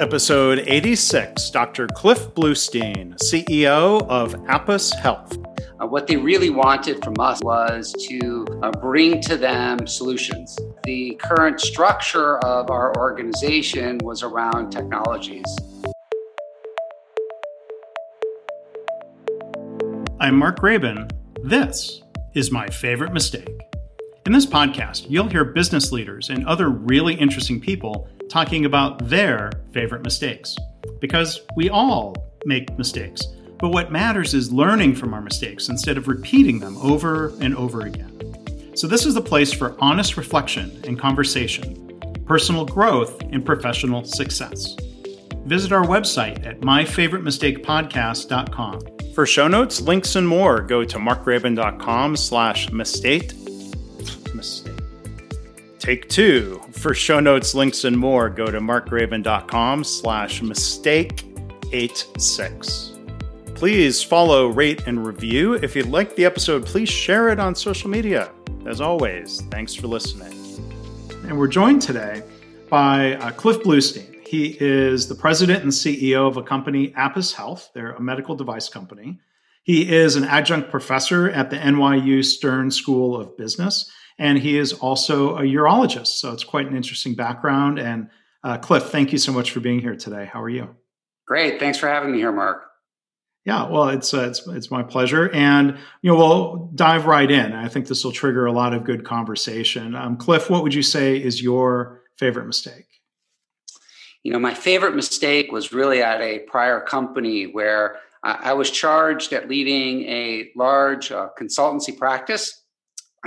Episode 86 Dr. Cliff Bleustein, CEO of Apos Health. Uh, what they really wanted from us was to uh, bring to them solutions. The current structure of our organization was around technologies. I'm Mark Graban. This is my favorite mistake. In this podcast, you'll hear business leaders and other really interesting people talking about their favorite mistakes. Because we all make mistakes, but what matters is learning from our mistakes instead of repeating them over and over again. So, this is the place for honest reflection and conversation, personal growth, and professional success. Visit our website at myfavoritemistakepodcast.com. For show notes, links, and more, go to markgraban.com slash mistake. Mistake. Take two. For show notes, links, and more, go to markgraban.com slash mistake 86. Please follow, rate, and review. If you liked the episode, please share it on social media. As always, thanks for listening. And we're joined today by uh, Cliff Bleustein. He is the president and CEO of a company, Apos Health. They're a medical device company. He is an adjunct professor at the NYU Stern School of Business, and he is also a urologist. So it's quite an interesting background. And uh, Cliff, thank you so much for being here today. How are you? Great. Thanks for having me here, Mark. Yeah, well, it's uh, it's it's my pleasure, and you know we'll dive right in. I think this will trigger a lot of good conversation. Um, Cliff, what would you say is your favorite mistake? You know, my favorite mistake was really at a prior company where I was charged at leading a large uh, consultancy practice.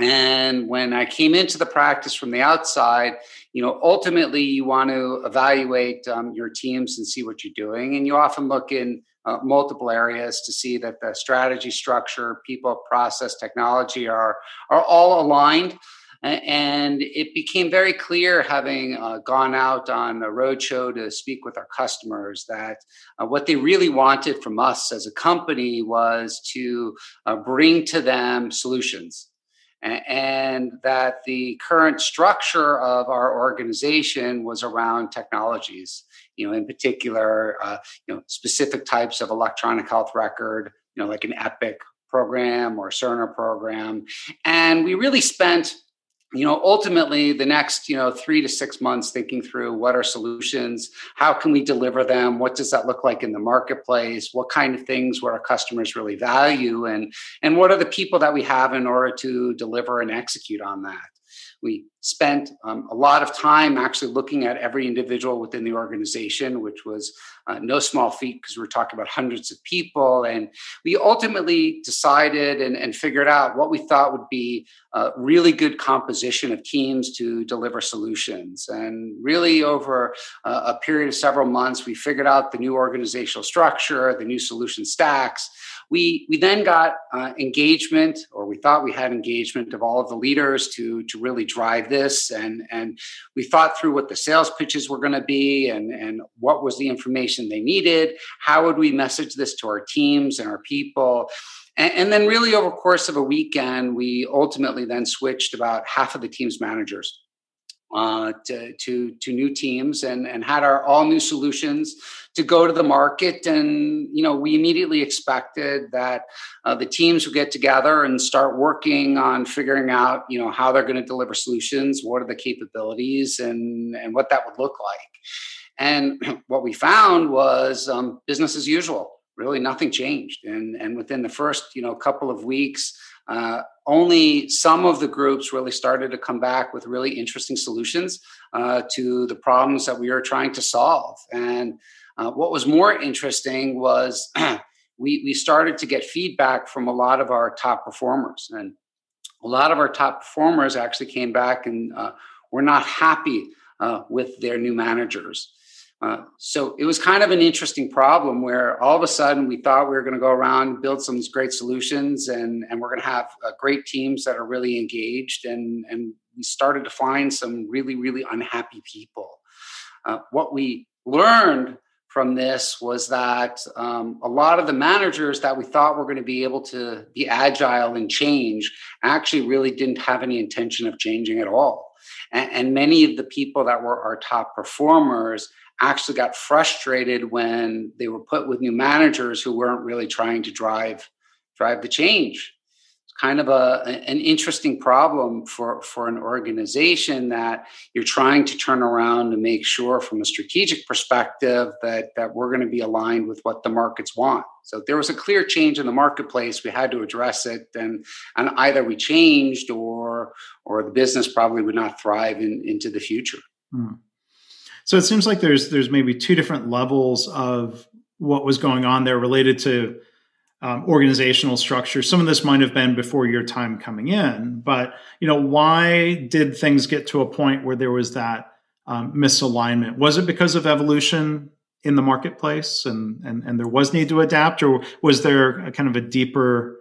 And when I came into the practice from the outside, you know, ultimately you want to evaluate um, your teams and see what you're doing. And you often look in uh, multiple areas to see that the strategy, structure, people, process, technology are are all aligned. And it became very clear, having uh, gone out on a roadshow to speak with our customers, that uh, what they really wanted from us as a company was to uh, bring to them solutions and that the current structure of our organization was around technologies you know, in particular, uh, you know, specific types of electronic health record, you know, like an Epic program or Cerner program. And we really spent you know ultimately the next you know three to six months thinking through what are solutions how can we deliver them what does that look like in the marketplace what kind of things would our customers really value and and what are the people that we have in order to deliver and execute on that we spent um, a lot of time actually looking at every individual within the organization, which was uh, no small feat because we're talking about hundreds of people. And we ultimately decided and, and figured out what we thought would be a really good composition of teams to deliver solutions. And really, over a period of several months, we figured out the new organizational structure, the new solution stacks we we then got uh, engagement or we thought we had engagement of all of the leaders to to really drive this. And and we thought through what the sales pitches were going to be and and what was the information they needed. How would we message this to our teams and our people? And, and then really over course of a weekend we ultimately then switched about half of the team's managers uh, to, to, to new teams and, and had our all new solutions to go to the market. And, you know, we immediately expected that uh, the teams would get together and start working on figuring out, you know, how they're going to deliver solutions, what are the capabilities and, and what that would look like. And what we found was um, business as usual. Really, nothing changed. And, and within the first, you know, couple of weeks, uh, only some of the groups really started to come back with really interesting solutions uh, to the problems that we were trying to solve. And uh, what was more interesting was we, we started to get feedback from a lot of our top performers. And a lot of our top performers actually came back and uh, were not happy uh, with their new managers. Uh, so it was kind of an interesting problem where all of a sudden we thought we were going to go around build some great solutions and, and we're going to have uh, great teams that are really engaged and, and we started to find some really really unhappy people uh, what we learned from this was that um, a lot of the managers that we thought were going to be able to be agile and change actually really didn't have any intention of changing at all. And, and many of the people that were our top performers actually got frustrated when they were put with new managers who weren't really trying to drive drive the change kind of a an interesting problem for for an organization that you're trying to turn around to make sure from a strategic perspective that that we're going to be aligned with what the markets want so there was a clear change in the marketplace we had to address it and and either we changed or or the business probably would not thrive in, into the future hmm. so it seems like there's there's maybe two different levels of what was going on there related to um, organizational structure. Some of this might have been before your time coming in, but you know, why did things get to a point where there was that um, misalignment? Was it because of evolution in the marketplace, and and and there was need to adapt, or was there a kind of a deeper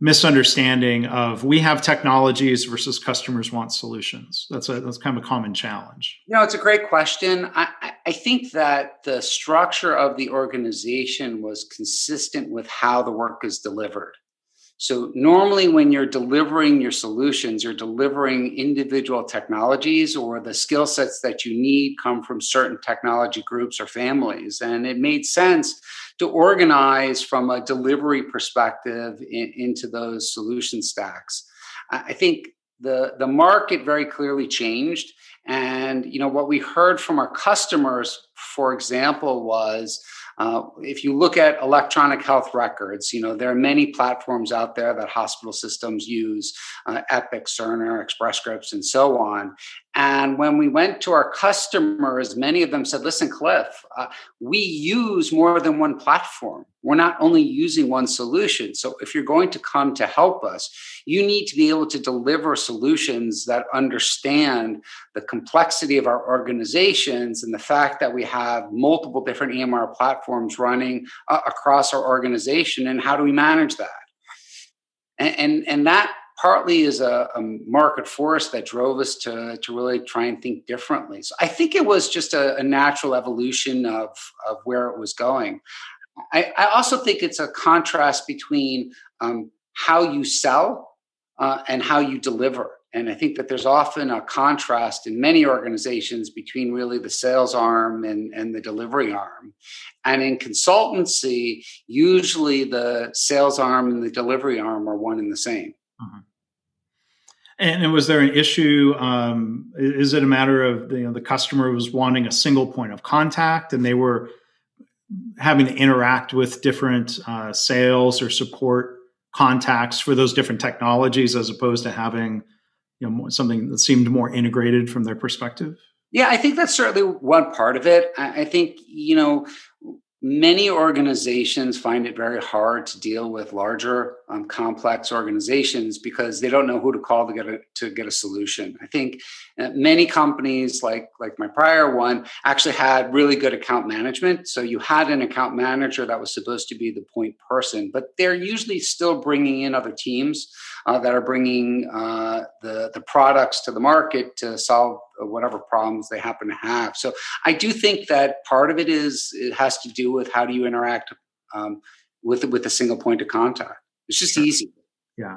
misunderstanding of we have technologies versus customers want solutions? That's a that's kind of a common challenge. You know, it's a great question. I think that the structure of the organization was consistent with how the work is delivered. So, normally, when you're delivering your solutions, you're delivering individual technologies or the skill sets that you need come from certain technology groups or families. And it made sense to organize from a delivery perspective in, into those solution stacks. I think the, the market very clearly changed. And you know what we heard from our customers, for example, was uh, if you look at electronic health records, you know there are many platforms out there that hospital systems use, uh, Epic, Cerner, Express Scripts, and so on. And when we went to our customers, many of them said, listen, Cliff, uh, we use more than one platform. We're not only using one solution. So if you're going to come to help us, you need to be able to deliver solutions that understand the complexity of our organizations and the fact that we have multiple different EMR platforms running uh, across our organization. And how do we manage that? and, and, and that partly is a, a, market force that drove us to, to really try and think differently. So I think it was just a, a natural evolution of, of where it was going. I, I also think it's a contrast between um, how you sell uh, and how you deliver. And I think that there's often a contrast in many organizations between really the sales arm and, and the delivery arm. And in consultancy, usually the sales arm and the delivery arm are one and the same. Mm-hmm. And, was there an issue? Um, is it a matter of you know the customer was wanting a single point of contact, and they were having to interact with different uh, sales or support contacts for those different technologies, as opposed to having you know something that seemed more integrated from their perspective? Yeah, I think that's certainly one part of it. I think you know many organizations find it very hard to deal with larger um, complex organizations because they don't know who to call to get a to get a solution. I think uh, many companies like like my prior one actually had really good account management. So you had an account manager that was supposed to be the point person but they're usually still bringing in other teams uh, that are bringing uh, the the products to the market to solve whatever problems they happen to have. So I do think that part of it is it has to do with how do you interact um, with with a single point of contact. It's just easy. Yeah.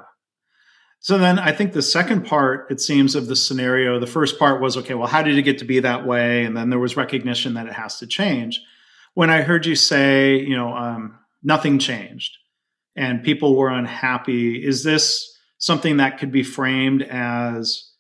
So then I think the second part, it seems, of the scenario, the first part was okay, well, how did it get to be that way? And then there was recognition that it has to change. When I heard you say, you know, um, nothing changed and people were unhappy, is this something that could be framed as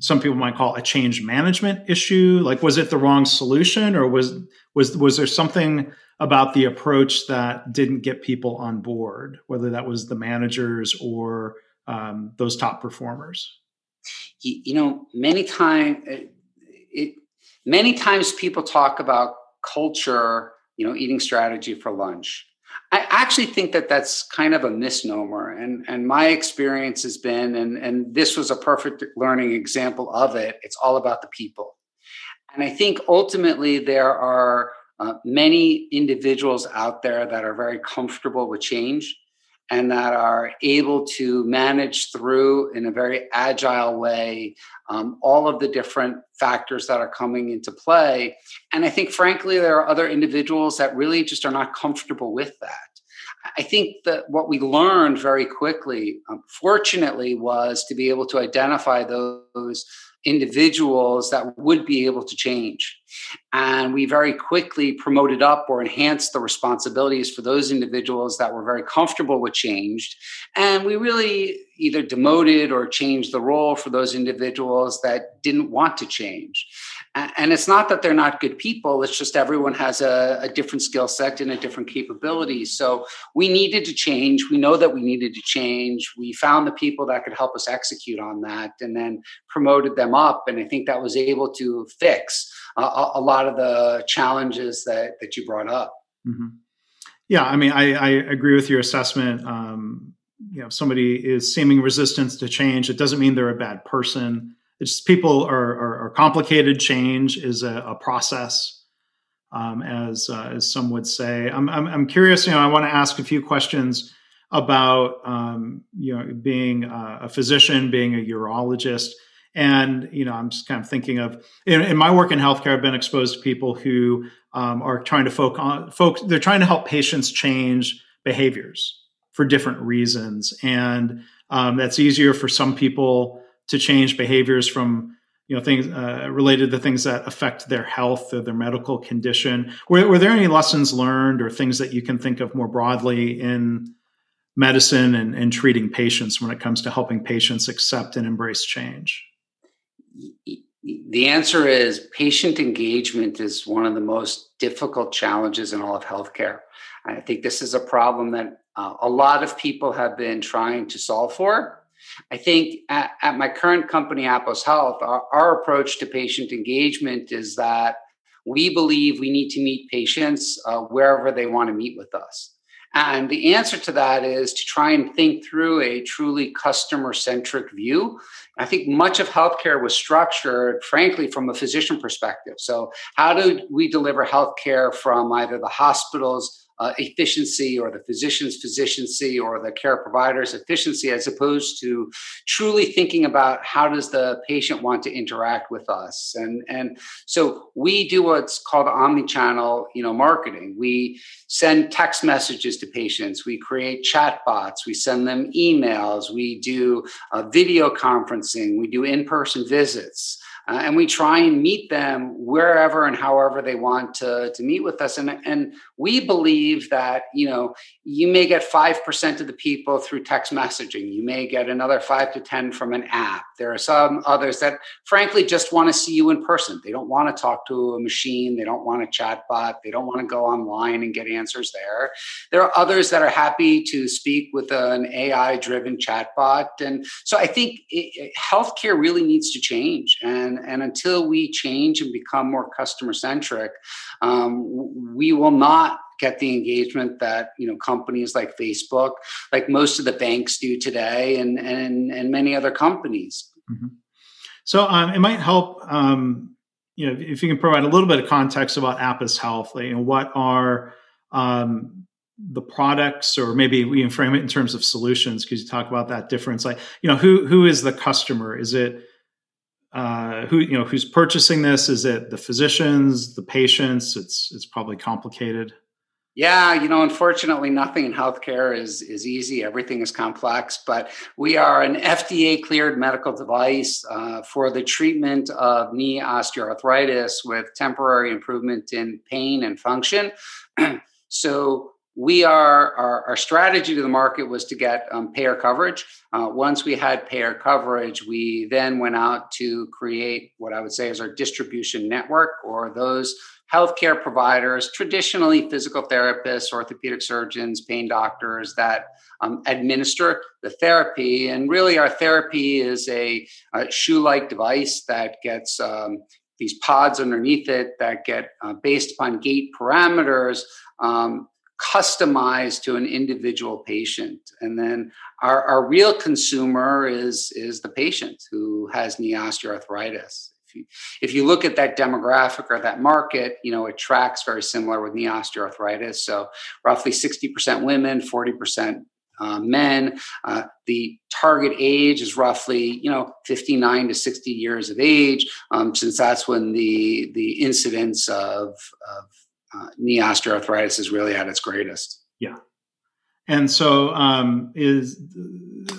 some people might call a change management issue. Like was it the wrong solution or was was was there something about the approach that didn't get people on board whether that was the managers or um, those top performers? You, you know many times it, many times people talk about culture you know eating strategy for lunch I actually think that that's kind of a misnomer. And, and my experience has been, and, and this was a perfect learning example of it, it's all about the people. And I think ultimately there are uh, many individuals out there that are very comfortable with change and that are able to manage through in a very agile way um, all of the different factors that are coming into play. And I think, frankly, there are other individuals that really just are not comfortable with that. I think that what we learned very quickly, um, fortunately, was to be able to identify those individuals that would be able to change. And we very quickly promoted up or enhanced the responsibilities for those individuals that were very comfortable with change. And we really either demoted or changed the role for those individuals that didn't want to change and it's not that they're not good people it's just everyone has a, a different skill set and a different capability. So we needed to change we know that we needed to change we found the people that could help us execute on that and then promoted them up and i think that was able to fix uh, a, lot of the challenges that that you brought up. Mm-hmm. yeah i mean I, I, agree with your assessment. Um, you know if somebody is seeming resistance to change it doesn't mean they're a bad person it's just people are, are, are complicated. Change is a, a process, um, as uh, as some would say. I'm, I'm, I'm curious. You know, I want to ask a few questions about um, you know being a, a physician, being a urologist, and you know I'm just kind of thinking of in, in my work in healthcare. I've been exposed to people who um, are trying to focus on folks. They're trying to help patients change behaviors for different reasons, and um, that's easier for some people to change behaviors from you know things uh, related to things that affect their health or their medical condition. Were, were there any lessons learned or things that you can think of more broadly in medicine and, and treating patients when it comes to helping patients accept and embrace change? The answer is patient engagement is one of the most difficult challenges in all of healthcare. I think this is a problem that uh, a lot of people have been trying to solve for I think at, at my current company, Apos Health, our, our approach to patient engagement is that we believe we need to meet patients uh, wherever they want to meet with us. And the answer to that is to try and think through a truly customer centric view. I think much of healthcare was structured, frankly, from a physician perspective. So, how do we deliver healthcare from either the hospitals uh, efficiency or the physician's physiciancy or the care provider's efficiency as opposed to truly thinking about how does the patient want to interact with us. And and so we do what's called omni-channel you know marketing. We send text messages to patients. We create chat bots we send them emails. We do uh, video conferencing. We do in-person visits uh, and we try and meet them wherever and however they want to, to meet with us. And, and we believe that you know you may get 5% of the people through text messaging. You may get another 5 to 10 from an app. There are some others that frankly just want to see you in person. They don't want to talk to a machine. They don't want a chat bot they don't want to go online and get answers there. There are others that are happy to speak with an ai driven chatbot. And so i think it, healthcare really needs to change. And and, until we change and become more customer centric, um, we will not get the engagement that you know companies like Facebook, like most of the banks do today, and and and many other companies. Mm-hmm. So um, it might help. Um, you know, if you can provide a little bit of context about Apos Health, like, you know, what are um, the products, or maybe we can frame it in terms of solutions because you talk about that difference. Like, you know, who who is the customer? Is it uh, who you know who's purchasing this? Is it the physicians, the patients? It's it's probably complicated. Yeah, you know, unfortunately, nothing in healthcare is is easy. Everything is complex. But we are an FDA cleared medical device uh, for the treatment of knee osteoarthritis with temporary improvement in pain and function. so we are our, our, strategy to the market was to get um, payer coverage. Uh, once we had payer coverage we then went out to create what i would say is our distribution network or those healthcare providers traditionally physical therapists orthopedic surgeons pain doctors that um, administer the therapy. And really our therapy is a, a shoe-like device that gets um, these pods underneath it that get uh, based upon gait parameters um, customized to an individual patient. And then our, our real consumer is is the patient who has knee osteoarthritis if you, if you look at that demographic or that market you know it tracks very similar with knee osteoarthritis so roughly 60% women 40% uh, men. Uh, the target age is roughly, you know, 59 to 60 years of age, um, since that's when the the incidence of, of uh, knee osteoarthritis is really at its greatest. Yeah. And so, um, is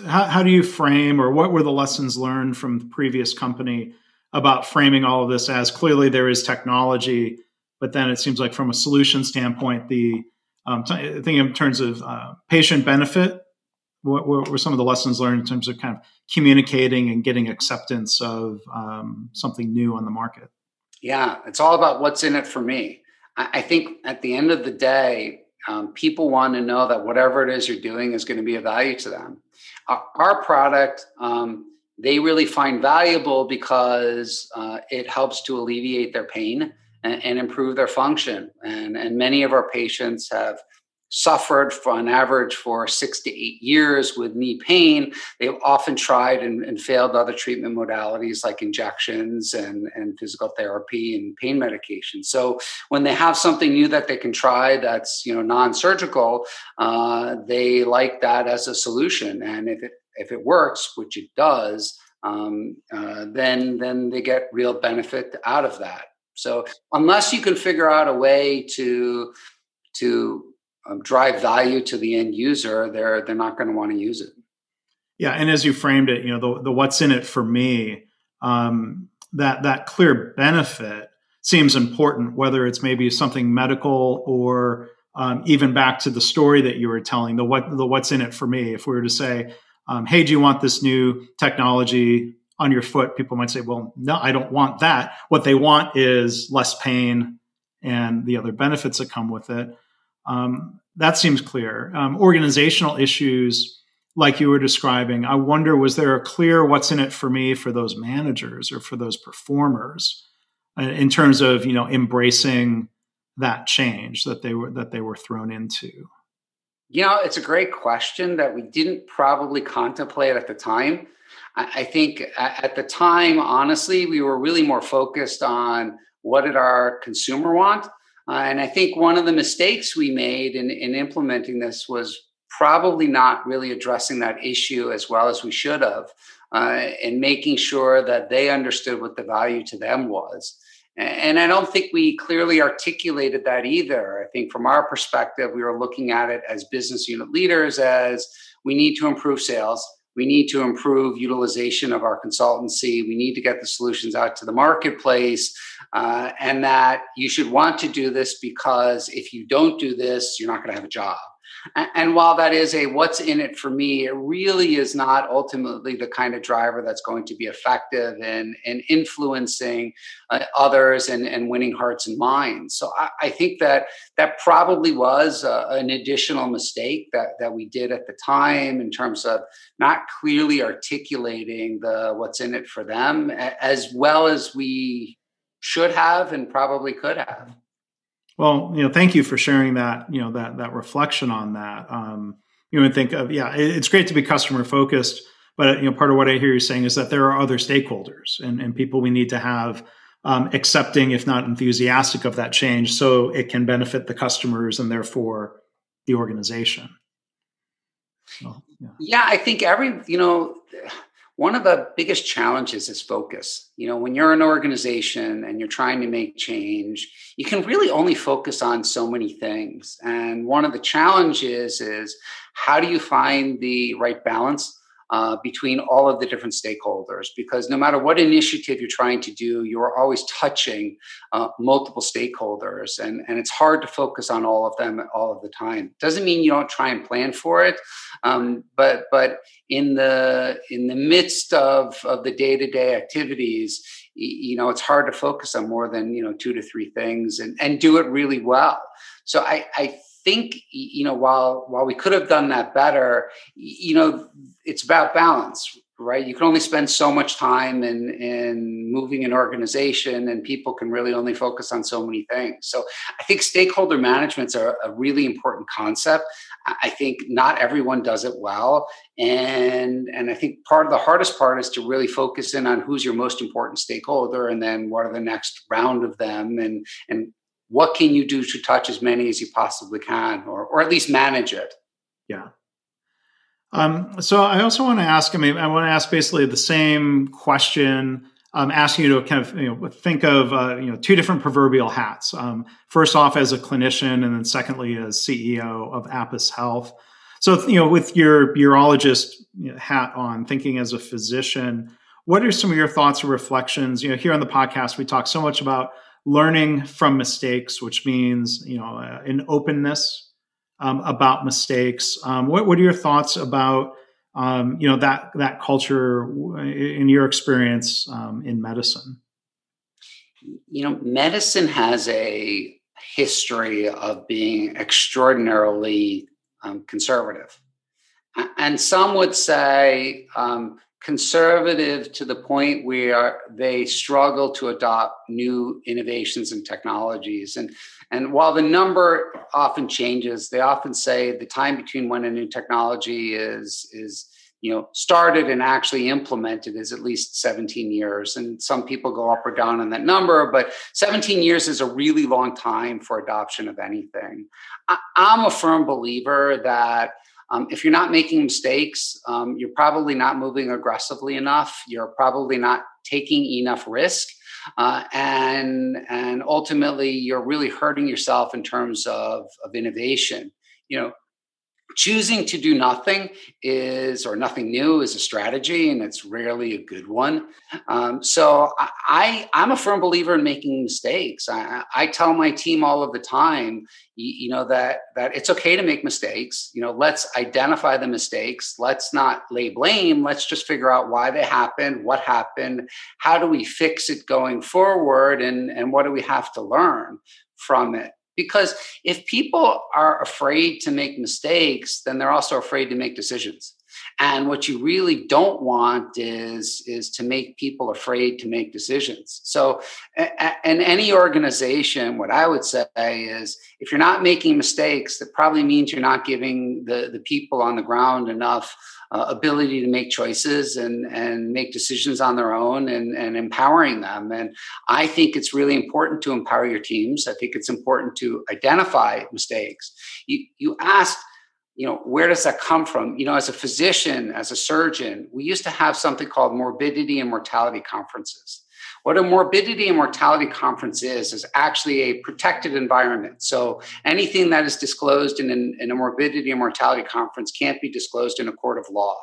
how, how do you frame, or what were the lessons learned from the previous company about framing all of this as clearly there is technology, but then it seems like from a solution standpoint, the um, t- I think in terms of uh, patient benefit, what, what, were some of the lessons learned in terms of kind of communicating and getting acceptance of um, something new on the market? Yeah, it's all about what's in it for me. I, think at the end of the day, um, people want to know that whatever it is you're doing is going to be of value to them. Our, our product, um, they really find valuable because uh, it helps to alleviate their pain and, and, improve their function. And, and many of our patients have suffered for on average for six to eight years with knee pain. They've often tried and, and, failed other treatment modalities like injections and, and physical therapy and pain medication. So when they have something new that they can try that's you know non-surgical, uh, they like that as a solution. And if it if it works, which it does, um, uh, then then they get real benefit out of that. So unless you can figure out a way to to um, drive value to the end user, they're they're not going to want to use it. Yeah, and as you framed it, you know the the what's in it for me, um, that that clear benefit seems important, whether it's maybe something medical or um, even back to the story that you were telling, the what the what's in it for me. If we were to say, um, "Hey, do you want this new technology on your foot?" People might say, "Well, no, I don't want that." What they want is less pain and the other benefits that come with it. Um, that seems clear. Um, organizational issues, like you were describing, I wonder was there a clear what's in it for me for those managers or for those performers uh, in terms of you know embracing that change that they were that they were thrown into? You know, it's a great question that we didn't probably contemplate at the time. I think at the time, honestly, we were really more focused on what did our consumer want uh, and I think one of the mistakes we made in, in implementing this was probably not really addressing that issue as well as we should have, uh, and making sure that they understood what the value to them was. And I don't think we clearly articulated that either. I think from our perspective, we were looking at it as business unit leaders as we need to improve sales we need to improve utilization of our consultancy. We need to get the solutions out to the marketplace. Uh, and that you should want to do this because if you don't do this, you're not going to have a job. And while that is a what's in it for me, it really is not ultimately the kind of driver that's going to be effective in, in influencing uh, others and, and winning hearts and minds. So I, I think that that probably was uh, an additional mistake that, that we did at the time in terms of not clearly articulating the what's in it for them as well as we should have and probably could have. Well, you know, thank you for sharing that. You know that that reflection on that. Um, you know, think of yeah, it's great to be customer focused, but you know, part of what I hear you saying is that there are other stakeholders and, and people we need to have um, accepting, if not enthusiastic, of that change, so it can benefit the customers and therefore the organization. Yeah. yeah, I think every you know one of the biggest challenges is focus. You know, when you're an organization and you're trying to make change, you can really only focus on so many things. And one of the challenges is how do you find the right balance uh, between all of the different stakeholders because no matter what initiative you're trying to do, you're always touching uh, multiple stakeholders, and, and it's hard to focus on all of them all of the time. Doesn't mean you don't try and plan for it, um, but but in the in the midst of of the day to day activities, you know it's hard to focus on more than you know two to three things and and do it really well. So I I think you know while while we could have done that better you know it's about balance right? You can only spend so much time in in moving an organization and people can really only focus on so many things. So i think stakeholder management's a, a really important concept. I think not everyone does it well and and i think part of the hardest part is to really focus in on who's your most important stakeholder and then what are the next round of them and and what can you do to touch as many as you possibly can or, or at least manage it? Yeah. Um, so i also want to ask i mean i want to ask basically the same question um, asking you to kind of you know think of uh, you know two different proverbial hats. Um, first off as a clinician and then secondly as ceo of Apos Health. So, you know, with your urologist hat on, thinking as a physician, what are some of your thoughts or reflections? You know, here on the podcast, we talk so much about learning from mistakes, which means, you know, uh, an openness um, about mistakes. Um, what, what, are your thoughts about, um, you know, that that culture in your experience um, in medicine? You know, medicine has a history of being extraordinarily um, conservative. And some would say um, conservative to the point where they struggle to adopt new innovations and technologies. And, and while the number often changes, they often say the time between when a new technology is, is you know started and actually implemented is at least 17 years and some people go up or down on that number but 17 years is a really long time for adoption of anything I, am a firm believer that um, if you're not making mistakes um, you're probably not moving aggressively enough. You're probably not taking enough risk. Uh, and and ultimately you're really hurting yourself in terms of, of innovation. You know choosing to do nothing is or nothing new is a strategy and it's rarely a good one. Um, so I, I am a firm believer in making mistakes. I, I tell my team all of the time you, you, know that that it's okay to make mistakes. You know let's identify the mistakes. Let's not lay blame. Let's just figure out why they happened what happened how do we fix it going forward and and what do we have to learn from it because if people are afraid to make mistakes, then they're also afraid to make decisions. And what you really don't want is, is to make people afraid to make decisions. So, in any organization, what I would say is if you're not making mistakes, that probably means you're not giving the, the people on the ground enough uh, ability to make choices and, and make decisions on their own and, and empowering them. And I think it's really important to empower your teams. I think it's important to identify mistakes. You, you asked, you know, where does that come from? You know, as a physician, as a surgeon, we used to have something called morbidity and mortality conferences. What a morbidity and mortality conference is, is actually a protected environment. So anything that is disclosed in, an, in a morbidity and mortality conference can't be disclosed in a court of law.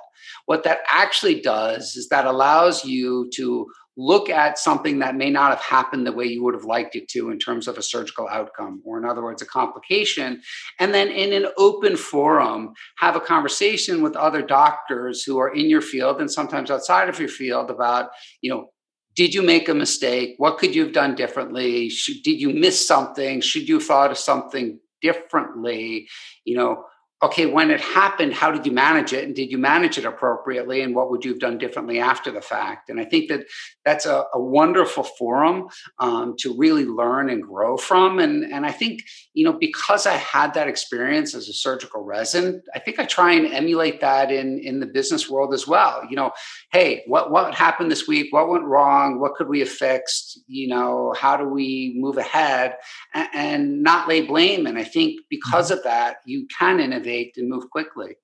What that actually does is that allows you to look at something that may not have happened the way you would have liked it to in terms of a surgical outcome, or in other words, a complication, and then in an open forum, have a conversation with other doctors who are in your field and sometimes outside of your field about, you know, did you make a mistake? What could you have done differently? Should, did you miss something? Should you have thought of something differently? You know, okay, when it happened, how did you manage it? And did you manage it appropriately? And what would you have done differently after the fact? And I think that that's a, a wonderful forum um, to really learn and grow from. And, and I think, you know, because I had that experience as a surgical resident, I think I try and emulate that in, in the business world as well. You know, hey, what, what happened this week? What went wrong? What could we have fixed? You know, how do we move ahead and, and not lay blame? And I think because mm-hmm. of that, you can innovate and move quickly.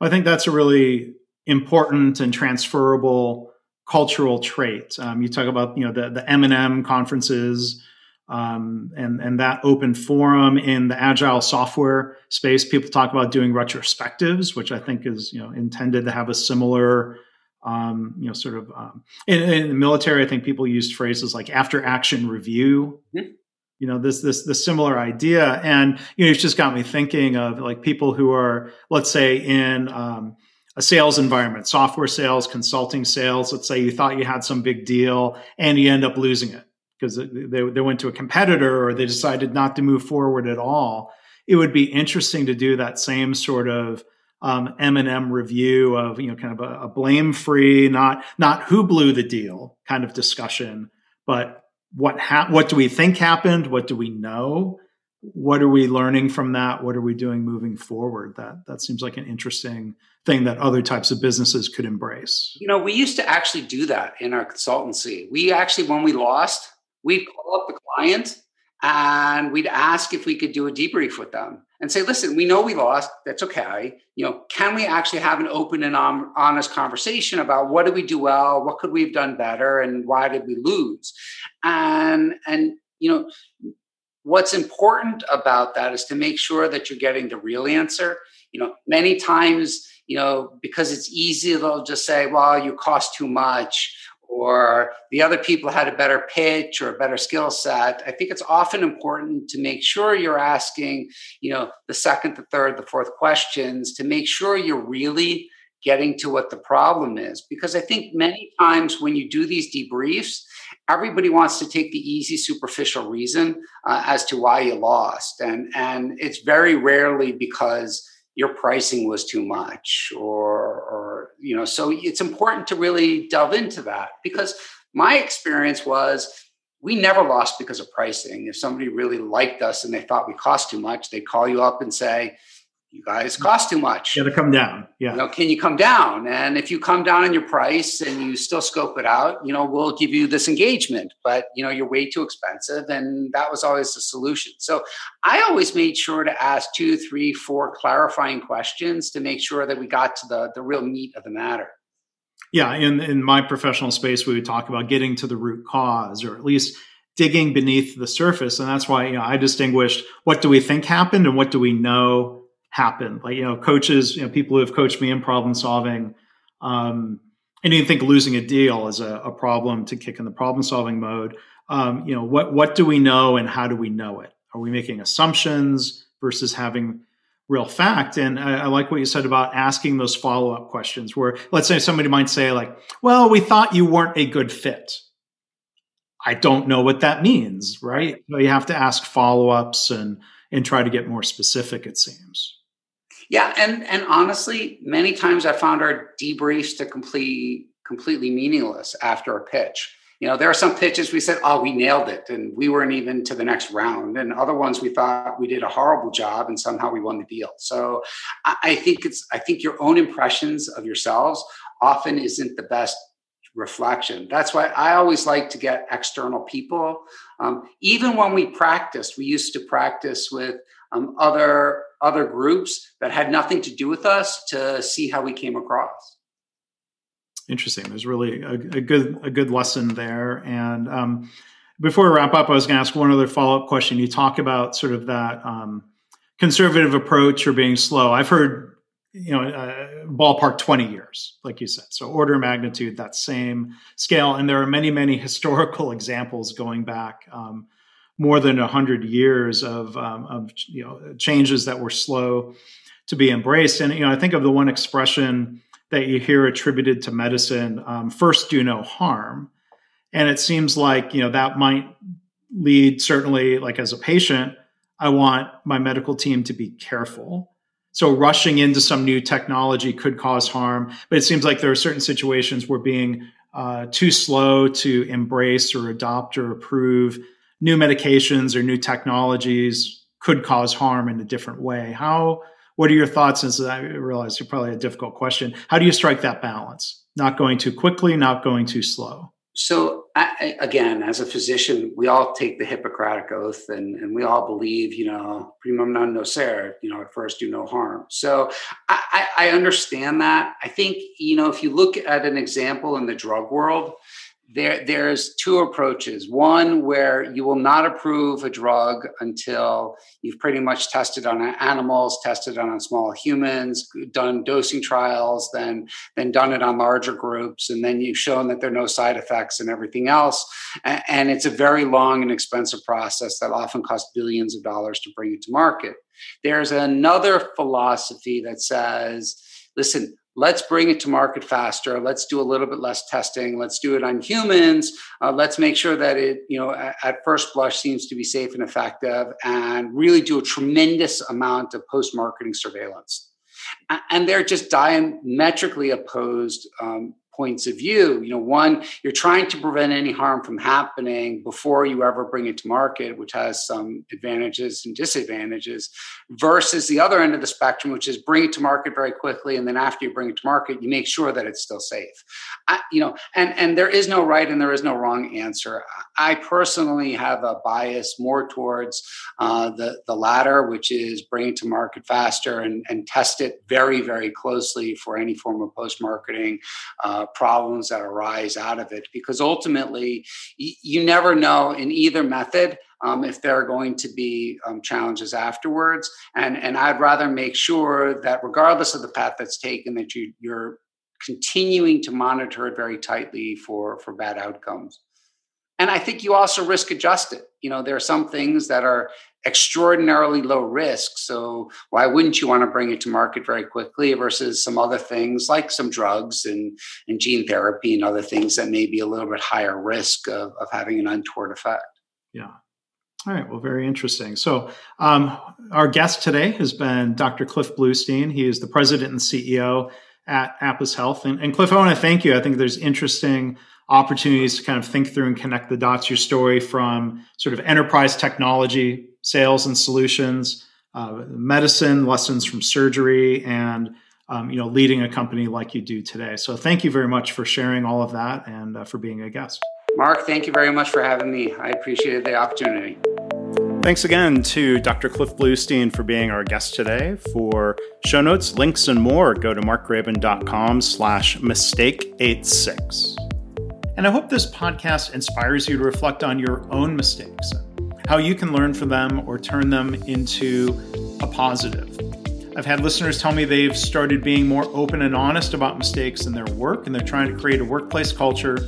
I think that's a really important and transferable cultural trait. Um, you talk about you know the the M and M conferences um, and and that open forum in the agile software space. People talk about doing retrospectives, which I think is you know intended to have a similar um, you know sort of um, in, in, the military. I think people used phrases like after action review. Mm-hmm. You know this this the similar idea, and you know it's just got me thinking of like people who are let's say in um, a sales environment, software sales, consulting sales. Let's say you thought you had some big deal and you end up losing it because they, they went to a competitor or they decided not to move forward at all. It would be interesting to do that same sort of um, M&M review of you know kind of a, a blame free, not not who blew the deal kind of discussion, but what ha- what do we think happened? What do we know? what are we learning from that? What are we doing moving forward? That that seems like an interesting thing that other types of businesses could embrace. You know, we used to actually do that in our consultancy. We actually, when we lost, we'd call up the client and we'd ask if we could do a debrief with them and say, listen, we know we lost. That's okay. You know, can we actually have an open and honest conversation about what did we do well? What could we have done better? And why did we lose? And, and, you know, What's important about that is to make sure that you're getting the real answer. you know, many times, you know, because it's easy, they'll just say, well, you cost too much or the other people had a better pitch or a better skill set i think it's often important to make sure you're asking you know the second the third the fourth questions to make sure you're really getting to what the problem is. Because i think many times when you do these debriefs everybody wants to take the easy superficial reason uh, as to why you lost. And and it's very rarely because your pricing was too much or or you know so it's important to really delve into that because my experience was we never lost because of pricing. If somebody really liked us and they thought we cost too much they'd call you up and say you guys cost too much. Yeah, to come down. Yeah. You know, can you come down? And if you come down in your price and you still scope it out, you know, we'll give you this engagement, but you know, you're way too expensive. And that was always the solution. So I always made sure to ask two, three, four clarifying questions to make sure that we got to the, the real meat of the matter. Yeah. In, in my professional space, we would talk about getting to the root cause or at least digging beneath the surface. And that's why, you know, I distinguished what do we think happened and what do we know happen. Like, you know, coaches, you know, people who have coached me in problem solving, um, and you think losing a deal is a, a, problem to kick in the problem solving mode. Um, you know, what, what do we know and how do we know it? Are we making assumptions versus having real fact? And I, I like what you said about asking those follow up questions where let's say somebody might say like, well, we thought you weren't a good fit. I don't know what that means, right? So you have to ask follow ups and, and try to get more specific, it seems. Yeah, and and honestly, many times I found our debriefs to complete completely meaningless after a pitch. You know, there are some pitches we said, "Oh, we nailed it," and we weren't even to the next round, and other ones we thought we did a horrible job, and somehow we won the deal. So, I, think it's I think your own impressions of yourselves often isn't the best reflection. That's why I always like to get external people. Um, even when we practiced, we used to practice with um, other other groups that had nothing to do with us to see how we came across. Interesting. There's really a, a good a good lesson there. And um, before we wrap up, I was going to ask one other follow up question. You talk about sort of that um, conservative approach or being slow. I've heard you know uh, ballpark 20 years like you said so order of magnitude that same scale and there are many many historical examples going back um, more than 100 years of, um, of you know changes that were slow to be embraced. And you know i think of the one expression that you hear attributed to medicine um, first do no harm. And it seems like you know that might lead certainly like as a patient i want my medical team to be careful. So rushing into some new technology could cause harm but it seems like there are certain situations where being uh, too slow to embrace or adopt or approve new medications or new technologies could cause harm in a different way. How what are your thoughts? Since I realize you're probably a difficult question. How do you strike that balance? Not going too quickly, not going too slow. So I, again, as a physician, we all take the Hippocratic oath, and, and we all believe, you know, primum non nocere, you know, at first do no harm. So I, I understand that. I think, you know, if you look at an example in the drug world, there there's two approaches. One where you will not approve a drug until you've pretty much tested on animals tested on small humans done dosing trials then then done it on larger groups and then you've shown that there are no side effects and everything else. And it's a very long and expensive process that often costs billions of dollars to bring it to market. There's another philosophy that says listen let's bring it to market faster. Let's do a little bit less testing. Let's do it on humans. Uh, let's make sure that it you know at, at, first blush seems to be safe and effective and really do a tremendous amount of post marketing surveillance and they're just diametrically opposed um, points of view. You know, one, you're trying to prevent any harm from happening before you ever bring it to market, which has some advantages and disadvantages, versus the other end of the spectrum, which is bring it to market very quickly, and then after you bring it to market, you make sure that it's still safe. I, you know, and and there is no right and there is no wrong answer. I personally have a bias more towards uh, the the latter, which is bring it to market faster and and test it very very closely for any form of post marketing. Uh, uh, problems that arise out of it because ultimately y- you never know in either method um, if there are going to be um, challenges afterwards. And and i'd rather make sure that regardless of the path that's taken that you you're continuing to monitor it very tightly for for bad outcomes. And i think you also risk adjust it. You know there are some things that are extraordinarily low risk. So why wouldn't you want to bring it to market very quickly versus some other things like some drugs and, and gene therapy and other things that may be a little bit higher risk of, of having an untoward effect? Yeah. All right. Well, very interesting. So, um, our guest today has been Dr. Cliff Bleustein. He is the president and CEO at Apos Health. And, and Cliff, I want to thank you. I think there's interesting opportunities to kind of think through and connect the dots. Your story from sort of enterprise technology sales and solutions, uh, medicine, lessons from surgery, and um, you know, leading a company like you do today. So, thank you very much for sharing all of that and uh, for being a guest. Mark, thank you very much for having me. I appreciated the opportunity. Thanks again to Dr. Cliff Bleustein for being our guest today. For show notes, links, and more, go to markgraban.com slash mistake86. And I hope this podcast inspires you to reflect on your own mistakes how you can learn from them or turn them into a positive. I've had listeners tell me they've started being more open and honest about mistakes in their work, and they're trying to create a workplace culture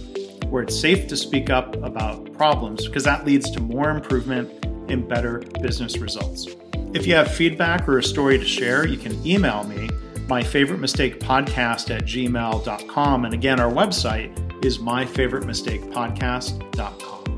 where it's safe to speak up about problems because that leads to more improvement and better business results. If you have feedback or a story to share, you can email me, my favorite mistake podcast at gmail.com. And again, our website is myfavoritemistakepodcast.com.